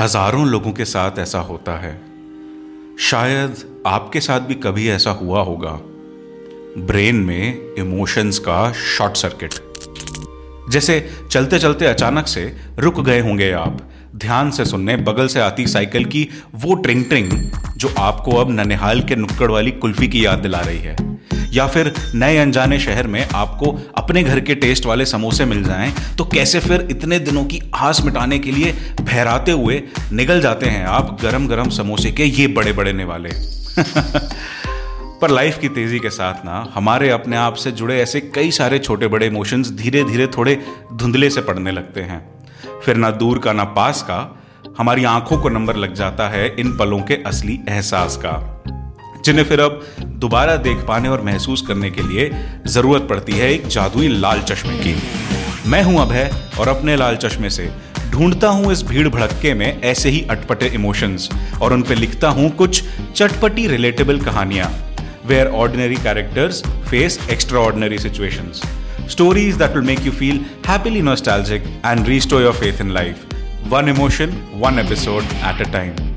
हज़ारों लोगों के साथ ऐसा होता है। शायद आपके साथ भी कभी ऐसा हुआ होगा। ब्रेन में इमोशंस का शॉर्ट सर्किट। जैसे चलते चलते अचानक से रुक गए होंगे आप ध्यान से सुनने, बगल से आती साइकिल की वो ट्रिंग ट्रिंग जो आपको अब ननिहाल के नुक्कड़ वाली कुल्फी की याद दिला रही है। या फिर नए अनजाने शहर में आपको अपने घर के टेस्ट वाले समोसे मिल जाएँ तो कैसे फिर इतने दिनों की आस मिटाने के लिए फहराते हुए निकल जाते हैं आप गरम गरम समोसे के ये बड़े बड़े निवाले? पर लाइफ की तेज़ी के साथ ना, हमारे अपने आप से जुड़े ऐसे कई सारे छोटे बड़े इमोशंस धीरे धीरे थोड़े धुंधले से पड़ने लगते हैं। फिर ना दूर का, ना पास का, हमारी आँखों को नंबर लग जाता है इन पलों के असली एहसास का, जिन्हें फिर अब दोबारा देख पाने और महसूस करने के लिए ज़रूरत पड़ती है एक जादुई लाल चश्मे की। मैं हूँ अभय और अपने लाल चश्मे से ढूंढता हूँ इस भीड़ भड़के में ऐसे ही अटपटे इमोशंस और उन पे लिखता हूँ कुछ चटपटी रिलेटेबल कहानियाँ। where ordinary characters face extraordinary situations. Stories that will make you feel happily nostalgic and restore your faith in life. One emotion, one episode at a time.